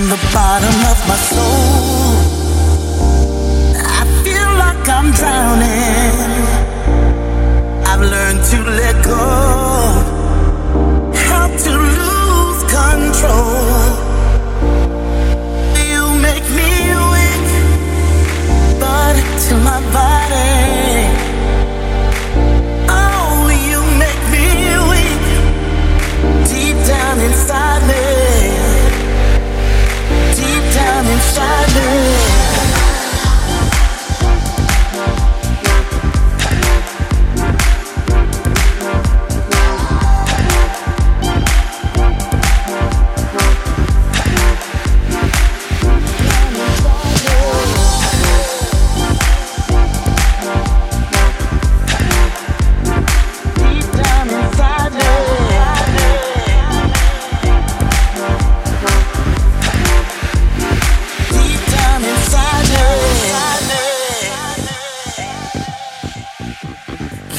from the bottom of my soul.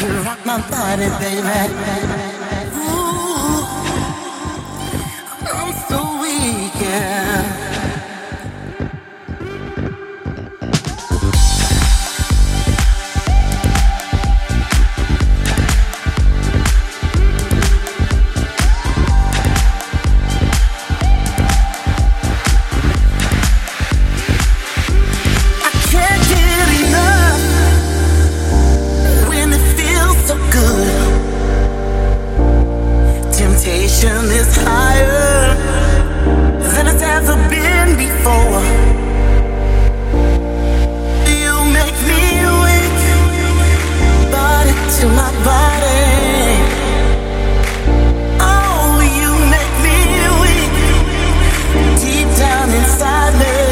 You rock my body, baby. is higher than it's ever been before. You make me weak, body to my body. Oh, you make me weak, deep down inside me.